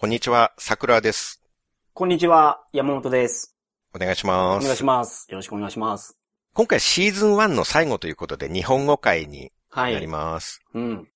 こんにちは、桜です。こんにちは、山本です。お願いします。お願いします。よろしくお願いします。今回シーズン1の最後ということで日本語会にはい。なります。うん。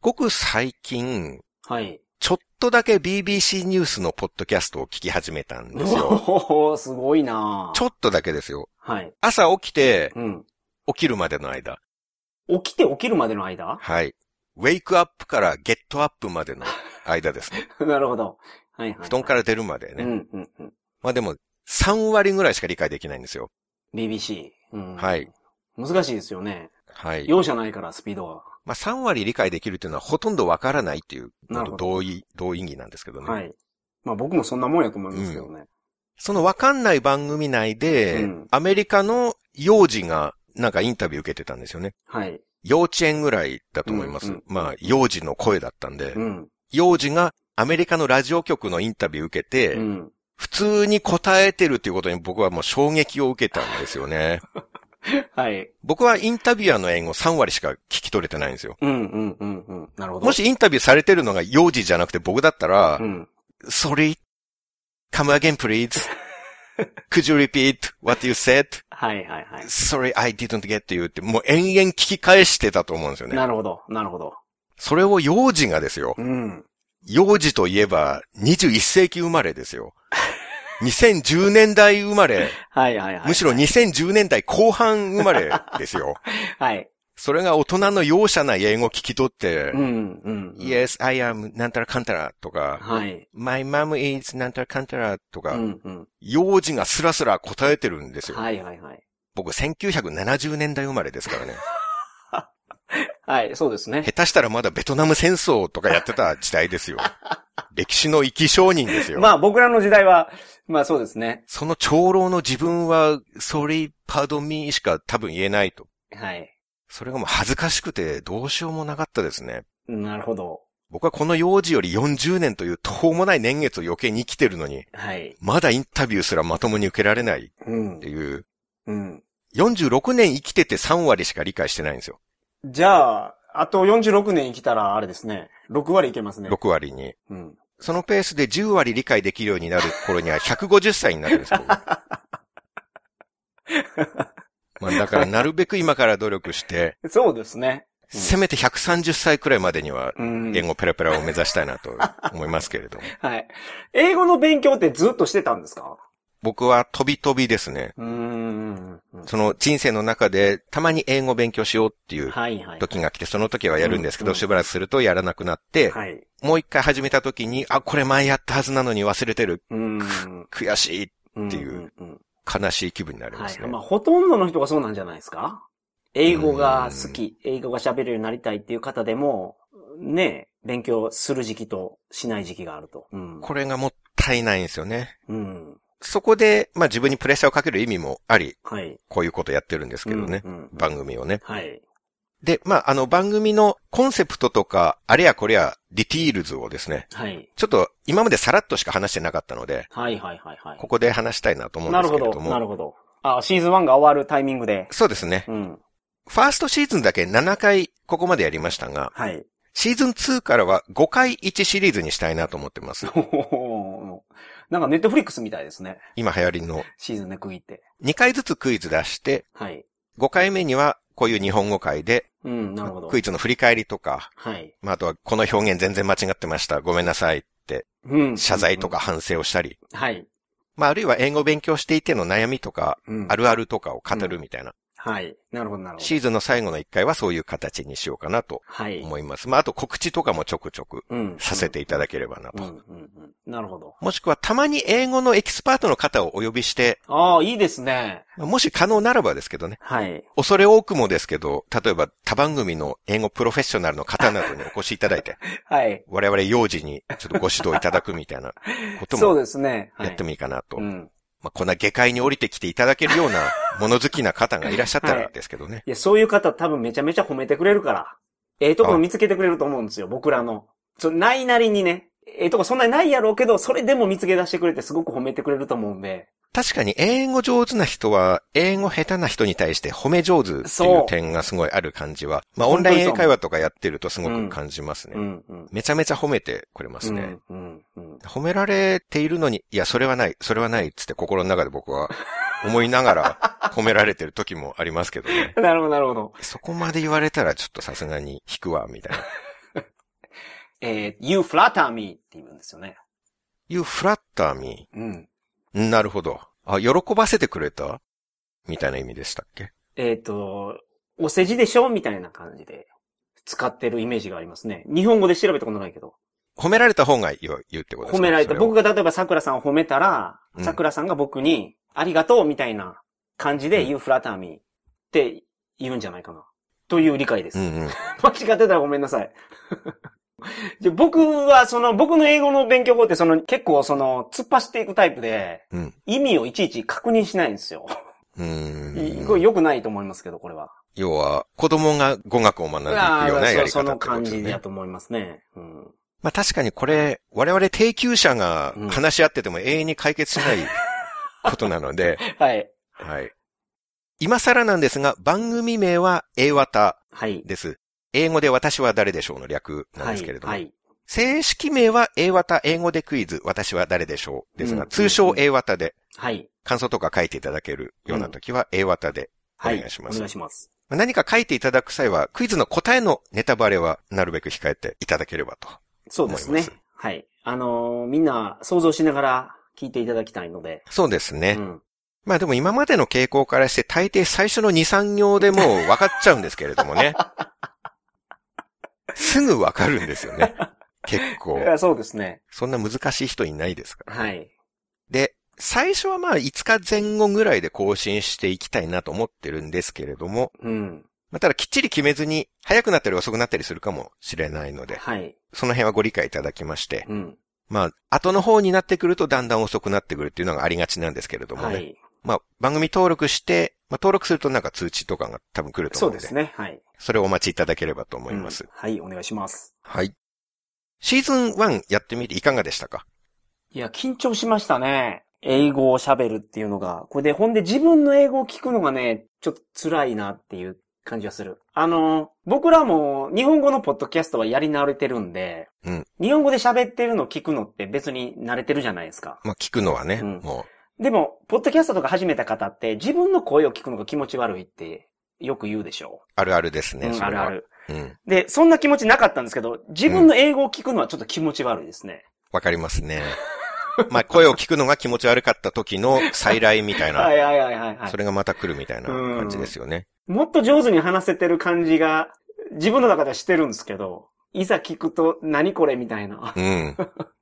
ごく最近、はい。ちょっとだけ BBC ニュースのポッドキャストを聞き始めたんですよ。おー、すごいなちょっとだけですよ。はい。朝起きて、うん。起きるまでの間。起きて起きるまでの間？はい。ウェイクアップからゲットアップまでの間ですね。なるほど。はいはい。布団から出るまでね。うん、うん、うん。まあでも、3割ぐらいしか理解できないんですよ。BBC。うん。はい。難しいですよね。はい。容赦ないから、スピードが。まあ3割理解できるっていうのはほとんどわからないっていう同意、同意義なんですけどね。はい。まあ僕もそんなもんやと思いますけどね。そのわかんない番組内で、うんアメリカの幼児がなんかインタビュー受けてたんですよね。はい。幼稚園ぐらいだと思います。うんうんまあ、幼児の声だったんで、うん。幼児がアメリカのラジオ局のインタビュー受けて、うん。普通に答えてるっていうことに僕はもう衝撃を受けたんですよね。はい。僕はインタビュアーの英語3割しか聞き取れてないんですよ。うん、うん、うん、うん。なるほど。もしインタビューされてるのが幼児じゃなくて僕だったら、うん。Sorry, come again please. Could you repeat what you said? はい、はい、はい。Sorry, I didn't get you って、もう延々聞き返してたと思うんですよね。なるほど、なるほど。それを幼児がですよ。うん。幼児といえば21世紀生まれですよ。2010年代生まれ、はい、はい、はい。むしろ2010年代後半生まれですよ。はい。それが大人の容赦ない英語を聞き取って、うん、うん。Yes, I am なんたらかんたらとか、はい。My mom is なんたらかんたらとか、うん、うん。幼児がスラスラ答えてるんですよ。はい、はい、はい。僕1970年代生まれですからね。はい、そうですね。下手したらまだベトナム戦争とかやってた時代ですよ。歴史の生き証人ですよ。まあ僕らの時代は、まあそうですね。その長老の自分は、sorry, pardon me しか多分言えないと。はい。それがもう恥ずかしくてどうしようもなかったですね。なるほど。僕はこの幼児より40年という途方もない年月を余計に生きてるのに、はい。まだインタビューすらまともに受けられないうんって。いう、うん。46年生きてて3割しか理解してないんですよ。じゃあ、あと46年生きたらあれですね。6割いけますね。6割に。うん。そのペースで10割理解できるようになる頃には150歳になるんですよ。まあだからなるべく今から努力して、そうですね。うんせめて130歳くらいまでにはうん。英語ペラペラを目指したいなと思いますけれども。はい。英語の勉強ってずっとしてたんですか？僕は飛び飛びですね。うーん。その人生の中でたまに英語勉強しようっていうはいはい。時が来て、その時はやるんですけど、うんしばらくするとやらなくなって、はい。もう一回始めた時に、あ、これ前やったはずなのに忘れてる。うーん。悔しい。っていう悲しい気分になりはい。ますね。まあ、ほとんどの人がそうなんじゃないですか？英語が好き、英語が喋れるようになりたいっていう方でも、ね、勉強する時期としない時期があると。うん。これがもったいないんですよね。うん。そこで、まあ自分にプレッシャーをかける意味もあり、はい。こういうことやってるんですけどね。うんうん番組をね。はい。で、まああの番組のコンセプトとか、あれやこれや、 details をですね、はい。ちょっと今までさらっとしか話してなかったので、はいはいはいはい。ここで話したいなと思うんなるほど、ですけれども。なるほど。あ、シーズン1が終わるタイミングで。そうですね。うん。ファーストシーズンだけ7回ここまでやりましたが、はい。シーズン2からは5回1シリーズにしたいなと思ってます。なんかネットフリックスみたいですね。今流行りのシーズンで区切って。2回ずつクイズ出して、はい。5回目にはこういう日本語会で、うん、なるほど。クイズの振り返りとか、はい。まあ、あとはこの表現全然間違ってました。ごめんなさいって、うん。謝罪とか。反省をしたり、はい。まあ、あるいは英語を勉強していての悩みとか、うん。あるあるとかを語るみたいな。はい。なるほど、なるほど。シーズンの最後の1回はそういう形にしようかなとはい。思います。まあ、あと告知とかもちょくちょくうん。させていただければなと。うん、うん、うん。なるほど。もしくはたまに英語のエキスパートの方をお呼びして、ああ、いいですね。もし可能ならばですけどね。はい。恐れ多くもですけど、例えば他番組の英語プロフェッショナルの方などにお越しいただいて、はい。我々幼児にちょっとご指導いただくみたいなこと そうもですね。はいやってもいいかなと。うん。まあ、こんな下界に降りてきていただけるような 物好きな方がいらっしゃったらですけどね。いや、そういう方多分めちゃめちゃ褒めてくれるから。ええところ見つけてくれると思うんですよ、僕らの。そないなりにね。ええとこそんなにないやろうけど、それでも見つけ出してくれてすごく褒めてくれると思うんで。確かに英語上手な人は、英語下手な人に対して褒め上手っていう点がすごいある感じは、まあオンライン英会話とかやってるとすごく感じますね。うんうん。めちゃめちゃ褒めてくれますね。うんうんうん。褒められているのに、いや、それはない、それはないっつって心の中で僕は思いながら 褒められてる時もありますけどね。なるほど、なるほど。そこまで言われたらちょっとさすがに引くわ、みたいな。えー、you flatter me って言うんですよね。You flatter me. うん。なるほど。あ、喜ばせてくれた？みたいな意味でしたっけ？えっ、と、お世辞でしょ？みたいな感じで使ってるイメージがありますね。日本語で調べたことないけど。褒められた方が言うってことですか？褒められた。僕が例えば桜さんを褒めたらう、ん桜さんが僕に、ありがとうみたいな感じで、うん you flatter me って言うんじゃないかな。という理解です。うんうん。間違ってたらごめんなさい。じゃ僕は、その、僕の英語の勉強法って、その、結構、その、突っ走っていくタイプで、うん。意味をいちいち確認しないんですよ。うーん。これ良くないと思いますけど、これは。要は、子供が語学を学んでいくようなやり方ってその感じだ。と思いますね。うん。まあ確かにこれ、我々低級者がうん話し合ってても永遠に解決しない ことなので、はい。はい。今更なんですが、番組名は A 型はい。です。英語で私は誰でしょうの略なんはい。ですけれども。はい。正式名は A 型英語でクイズ私は誰でしょうですが、うん通称 A 型ではい。感想とか書いていただけるような時は A 型でおはい。願いします。お願いします。まあ何か書いていただく際は、クイズの答えのネタバレはなるべく控えていただければと。そうですね。はい。あのーみんな想像しながら聞いていただきたいので。そうですね。うん。まあでも今までの傾向からして大抵最初の2、3行でもう分かっちゃうんですけれどもね。すぐ分かるんですよね。結構そうですね。そんな難しい人いないですから。はい。で、最初はまあ5日前後ぐらいで更新していきたいなと思ってるんですけれども、うん。まあただきっちり決めずに早くなったり遅くなったりするかもしれないので、はい。その辺はご理解いただきまして、うん。まあ後の方になってくるとだんだん遅くなってくるっていうのがありがちなんですけれどもね。はい。まあ番組登録して、まあ登録するとなんか通知とかが多分来ると思うので、そうですね。はい。それをお待ちいただければと思います。うんはい、お願いします。はい。シーズン1やってみていかがでしたか？いや、緊張しましたね。英語を喋るっていうのが。これで、ほんで自分の英語を聞くのがね、ちょっと辛いなっていう感じがする。あの、僕らも日本語のポッドキャストはやり慣れてるんで、うん日本語で喋ってるのを聞くのって別に慣れてるじゃないですか。まあ聞くのはね、うんもでも、ポッドキャストとか始めた方って自分の声を聞くのが気持ち悪いってよく言うでしょうあるあるですう。ね、うん。あるある。うん。で、そんな気持ちなかったんですけど、自分の英語を聞くのはちょっと気持ち悪いですね。わかりますね。まあ声を聞くのが気持ち悪かった時の再来みたいな、はいはいはいはい、はいそ。れがまた来るみたいな感じですよね。もっと上手に話せてる感じが、自分の中ではしてるんですけど、いざ聞くと、何これみたいな。うん。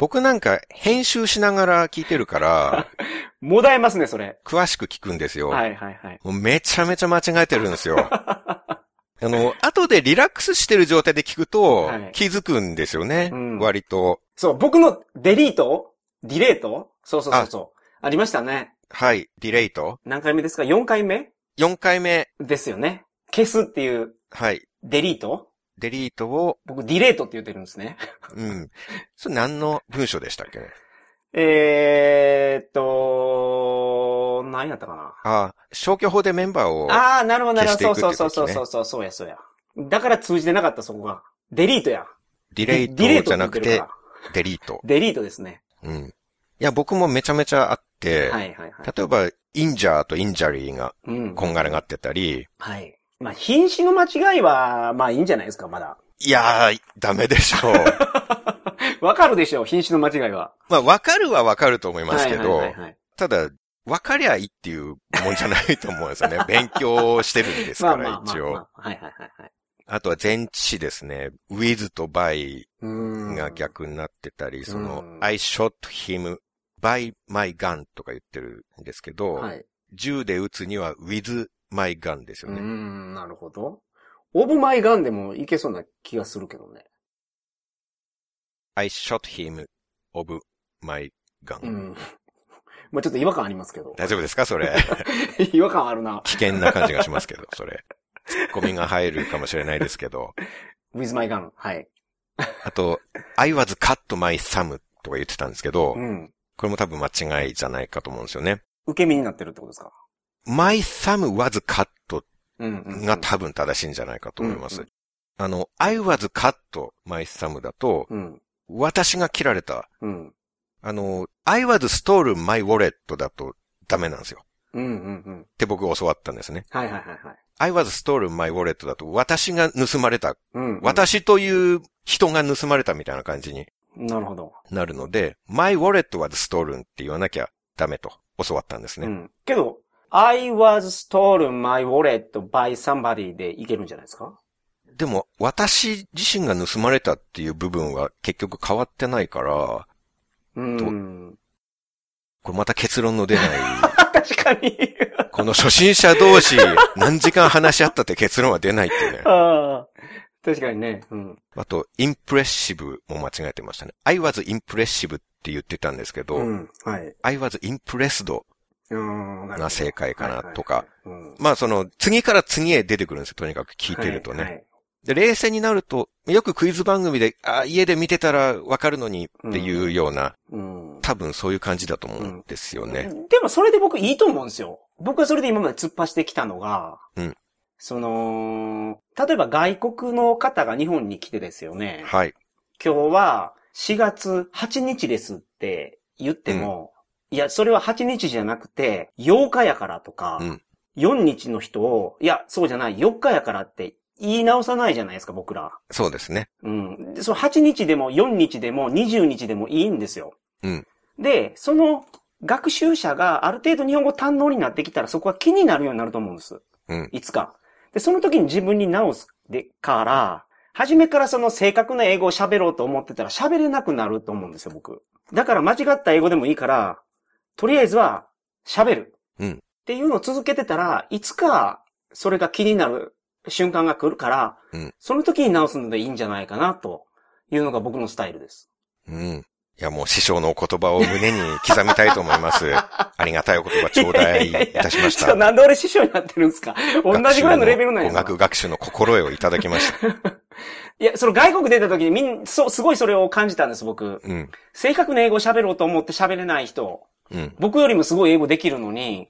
僕なんか編集しながら聞いてるから、もだえますね、それ。詳しく聞くんですよ。はいはいはい。もうめちゃめちゃ間違えてるんですよ。あの、後でリラックスしてる状態で聞くとはい気づくんですよね。うん割と。そう、僕のデリート？ディレート？そうそうそうそう。ありましたね。はい。ディレイト？何回目ですか ?4 回目？4回目。ですよね。消すっていうはい。デリート？デリートを、僕、ディレートって言ってるんですね。うん。それ何の文章でしたっけね？えーっと、何やったかな？ああ、消去法でメンバーを、ああ、なるほど、なるほど。そうそうそうそうそう、そうや、そうや。だから通じてなかった、そこが。delete や。ディレートトじゃなくて delete。ら delete ですね。うん。いや、僕もめちゃめちゃあって、はいはいはい。例えば、 injure と injury がうん。こんがらがってたり、はい。まあ、品詞の間違いは、まあいいんじゃないですか、まだ。いやー、ダメでしょう。わかるでしょう、品詞の間違いは。まあ、わかるはわかると思いますけど、はいはいはいはいただ、わかりゃいいっていうもんじゃないと思うんですよね。勉強してるんですから、まあまあまあ、一応。まあ。はいはいはいはい。あとは前置詞ですね。with と by。が逆になってたり、そのう、ん I shot him by my gun とか言ってるんですけど、はい。銃で撃つには with my gun ですうーよね。ん、なるほど。オブマイガンでもいけそうな気がするけどね。I shot him of my gun、うん。まあちょっと違和感ありますけど。大丈夫ですか？それ。違和感あるな。危険な感じがしますけど、それ。ツッコミが入るかもしれないですけど。with my gun. はい。あと、I was cut my thumb とか言ってたんですけど、うん。これも多分間違いじゃないかと思うんですよね。受け身になってるってことですか？My thumb was cut。が多分正しいんじゃないかと思います。うんうあの、I was cut my thumb だと、うん。私が切られた。うん。あの、I was stolen my wallet だとダメなんですよ。うんうんうん。って僕教わったんですね。はいはいはいはい。I was stolen my wallet だと私が盗まれた。うん、うん。私という人が盗まれたみたいな感じになるほど。なるので、my wallet was stolen って言わなきゃダメと教わったんですね。うん。けど、I was stolen my wallet by somebody でいけるんじゃないですか？でも、私自身が盗まれたっていう部分は結局変わってないから、うん。これまた結論の出ない、確かに。この初心者同士何時間話し合ったって結論は出ないっていうね。ああ。確かにね。うん。あと、インプレッシブも間違えてましたね。I was impressive って言ってたんですけど、うん。はい。I was impressed が正解かなとか。まあその、次から次へ出てくるんですよ。とにかく聞いてるとね。はいはいで、冷静になると、よくクイズ番組で、あ、家で見てたらわかるのにっていうような、うん。多分そういう感じだと思うんですよね。でもそれで僕いいと思うんですよ。僕はそれで今まで突っ走ってきたのが、うんその、例えば外国の方が日本に来てですよね。はい。今日は4月8日ですって言っても、いや、それは8日じゃなくて、8日やからとか、うん4日の人を、いや、そうじゃない、4日やからって言い直さないじゃないですか、僕ら。そうですね。うん。でその8日でも4日でも20日でもいいんですよ。うん。で、その学習者がある程度日本語堪能になってきたらそこは気になるようになると思うんです。うん。いつか。で、その時に自分に直すでから、初めからその正確な英語を喋ろうと思ってたら喋れなくなると思うんですよ、僕。だから間違った英語でもいいから、とりあえずは喋る。うんっていうのを続けてたら、いつかそれが気になる瞬間が来るから、うんその時に直すのでいいんじゃないかな、というのが僕のスタイルです。うん。いや、もう師匠のお言葉を胸に刻みたいと思います。ありがたいお言葉頂戴いたしました。なんで俺師匠になってるんですか？同じぐらいのレベルなんや語学学習の心得をいただきました。いや、その外国出た時にみん、そう、すごいそれを感じたんです、僕。うん。正確な英語を喋ろうと思って喋れない人。うん。僕よりもすごい英語できるのに、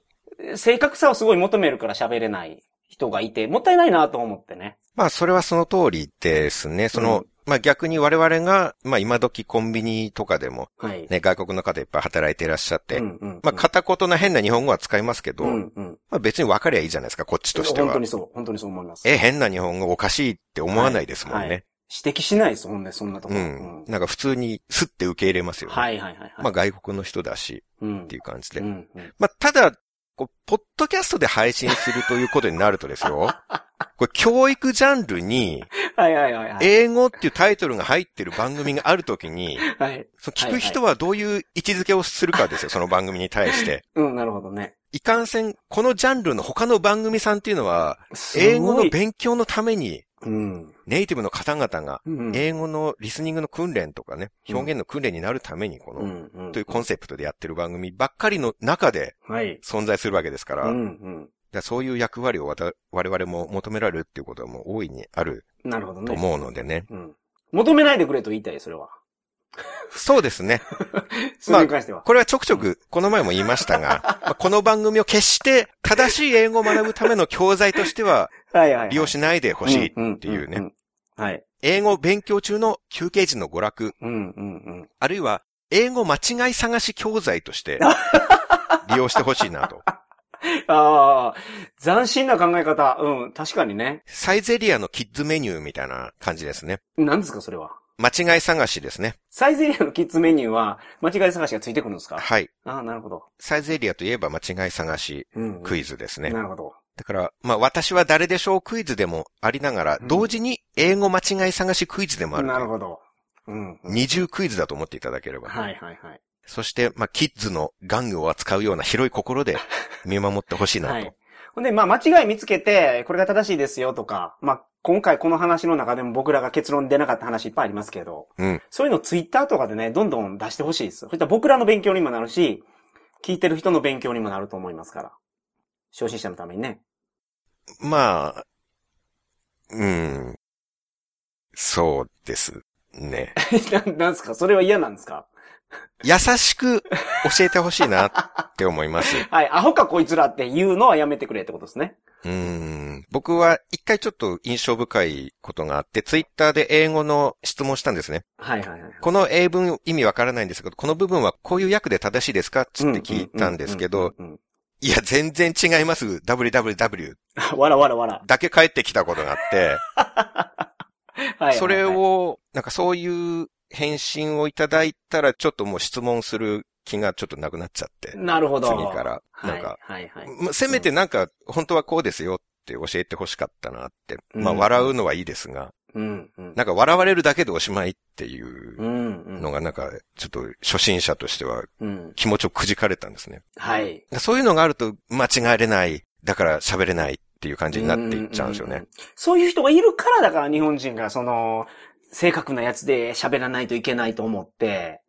正確さをすごい求めるから喋れない人がいて、もったいないなと思ってね。まあ、それはその通りですね。その、うんまあ逆に我々が、まあ今時コンビニとかでも、はい。ね、外国の方いっぱい働いていらっしゃって、うんうん、まあ片言な変な日本語は使いますけど、うんうん。まあ別に分かりゃいいじゃないですか、こっちとしては本当。にそう、本当にそう思います。え、変な日本語おかしいって思わないですもんね。はいはい指摘しないです、ほんで、そんなところ。うん。なんか普通にスッて受け入れますよね。はいはいはいはい。まあ外国の人だし、うんっていう感じで。うんうんまあただ、こう、ポッドキャストで配信するということになるとですよ。これ教育ジャンルに、はいはいはいはい。英語っていうタイトルが入ってる番組があるときに、はい。そう聞く人はどういう位置づけをするかですよ、その番組に対して。うん、なるほどね。いかんせん、このジャンルの他の番組さんっていうのは、英語の勉強のために、うん。ネイティブの方々が、うん。英語のリスニングの訓練とかね、うん表現の訓練になるために、この。というコンセプトでやってる番組ばっかりの中ではい。存在するわけですから、そういう役割をわた我々も求められるっていうことはもう大いにあるなるほどね。と思うのでね。うん。求めないでくれと言いたい、それは。そうですね。それに関しては。これはちょくちょく、この前も言いましたが、まあこの番組を決して正しい英語を学ぶための教材としてははいはいはい。利用しないでほしいっていうね。んんん。はい。英語勉強中の休憩時の娯楽、うんうんうん。あるいは英語間違い探し教材として 利用してほしいなと。ああ、斬新な考え方。うん、確かにね。サイゼリアのキッズメニューみたいな感じですね。何ですか、それは？間違い探しですね。サイゼリアのキッズメニューは、間違い探しがついてくるんですか？はい。ああ、なるほど。サイゼリアといえば間違い探しうん。クイズですね。なるほど。だから、まあ私は誰でしょうクイズでもありながら、うん同時に英語間違い探しクイズでもある。なるほど。うん。二重クイズだと思っていただければ。はいはいはい。そして、まあ、キッズの玩具を扱うような広い心で 見守ってほしいなと。はい。ほんで、まあ、間違い見つけて、これが正しいですよとか、まあ、今回この話の中でも僕らが結論出なかった話いっぱいありますけど、うん。そういうのツイッターとかでね、どんどん出してほしいです。そしたら僕らの勉強にもなるし、聞いてる人の勉強にもなると思いますから。初心者のためにね。まあ、うん。そうですね。ななんですか？それは嫌なんですか？優しく教えてほしいなって思います。はい。アホかこいつらって言うのはやめてくれってことですね。うーん。僕は一回ちょっと印象深いことがあって、ツイッターで英語の質問したんですね。はいはいはい。この英文意味わからないんですけど、この部分はこういう訳で正しいですか？つって聞いたんですけど。いや、全然違います。www わらわらわら。だけ返ってきたことがあって、はいはい。それ、を、なんかそういう返信をいただいたら、ちょっともう質問する気がちょっとなくなっちゃって、なるほど。次から、はいなんか、はいはい。ませめてなんか、本当はこうですよって教えてほしかったなって。うんまあ、笑うのはいいですが、うんうん。なんか笑われるだけでおしまいっていう。のがなんか、ちょっと初心者としてはうん。気持ちをくじかれたんですね。はい。そういうのがあると間違えれない、だから喋れないっていう感じになっていっちゃうんですよねうう。そういう人がいるからだから日本人がその、正確なやつで喋らないといけないと思って、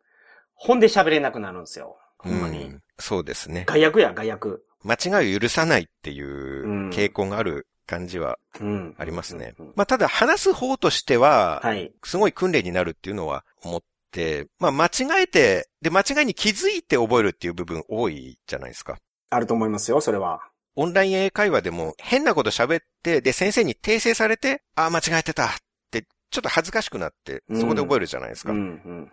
本で喋れなくなるんですよ。ほんまに。うんそうですね。外役や、外役。間違いを許さないっていう傾向がある感じはうん。ありますね。まあ、ただ話す方としては、はい。すごい訓練になるっていうのは思って、まあ、間違えて、で、間違いに気づいて覚えるっていう部分多いじゃないですか。あると思いますよ、それは。オンライン英会話でも変なこと喋って、で、先生に訂正されて、ああ、間違えてたって、ちょっと恥ずかしくなって、そこで覚えるじゃないですか。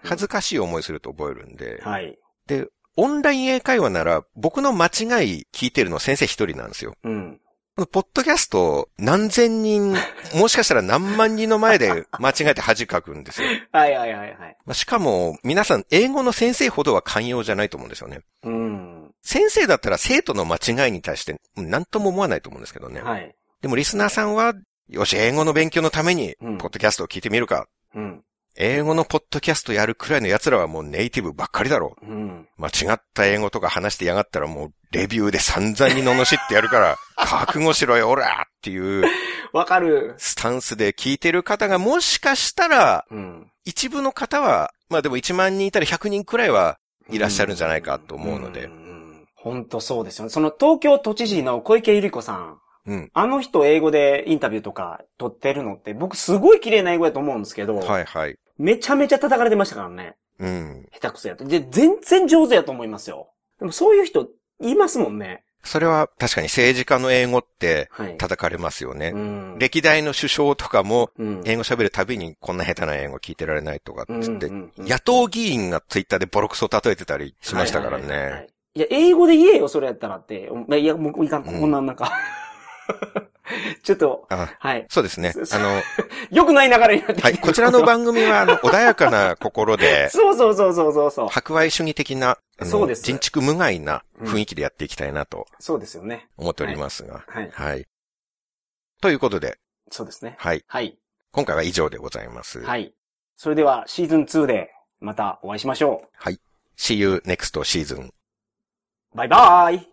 恥ずかしい思いすると覚えるんで。はい。で、オンライン英会話なら、僕の間違い聞いてるの先生一人なんですよ。うん。このポッドキャスト何千人、もしかしたら何万人の前で間違えて恥かくんですよ。はいはいはいはい。まあしかも、皆さん、英語の先生ほどは寛容じゃないと思うんですよね。うん。先生だったら生徒の間違いに対して何とも思わないと思うんですけどね。はい。でもリスナーさんは、よし、英語の勉強のために、うんポッドキャストを聞いてみるか。うん。英語のポッドキャストやるくらいの奴らはもうネイティブばっかりだろう。うん。間違った英語とか話してやがったらもうレビューで散々に罵ってやるから、覚悟しろよ、おらっていうわかる。スタンスで聞いてる方がもしかしたら、うん。一部の方は、まあでも1万人いたら100人くらいはいらっしゃるんじゃないかと思うので。ん本当そうですよね。その東京都知事の小池百合子さん。うん。あの人英語でインタビューとか取ってるのって僕すごい綺麗な英語やと思うんですけど、はいはい。めちゃめちゃ叩かれてましたからね。うん。下手くそやと。で、全然上手やと思いますよ。でもそういう人いますもんね。それは確かに政治家の英語ってはい。叩かれますよね。うん。歴代の首相とかもうん、英語喋るたびにこんな下手な英語聞いてられないとかっつってうんうんうん、野党議員がツイッターでボロクソ例えてたりしましたからはいはいはいはいね。いや、英語で言えよ、それやったらって。おいや、もういかん、こうんんなんなんか。ちょっと、あはい。そうですね。そあの、良くない流れになってはい。こちらの番組は、あの、穏やかな心で、そうそうそうそうそうそう。博愛主義的な、そうです人畜無害な雰囲気でやっていきたいなとそうですよね。思っておりますが。はい。はい。ということで、そうですね。はい。はい。今回は以上でございます。はい。それでは、シーズン2で、またお会いしましょ See you next season. う。バイバーイ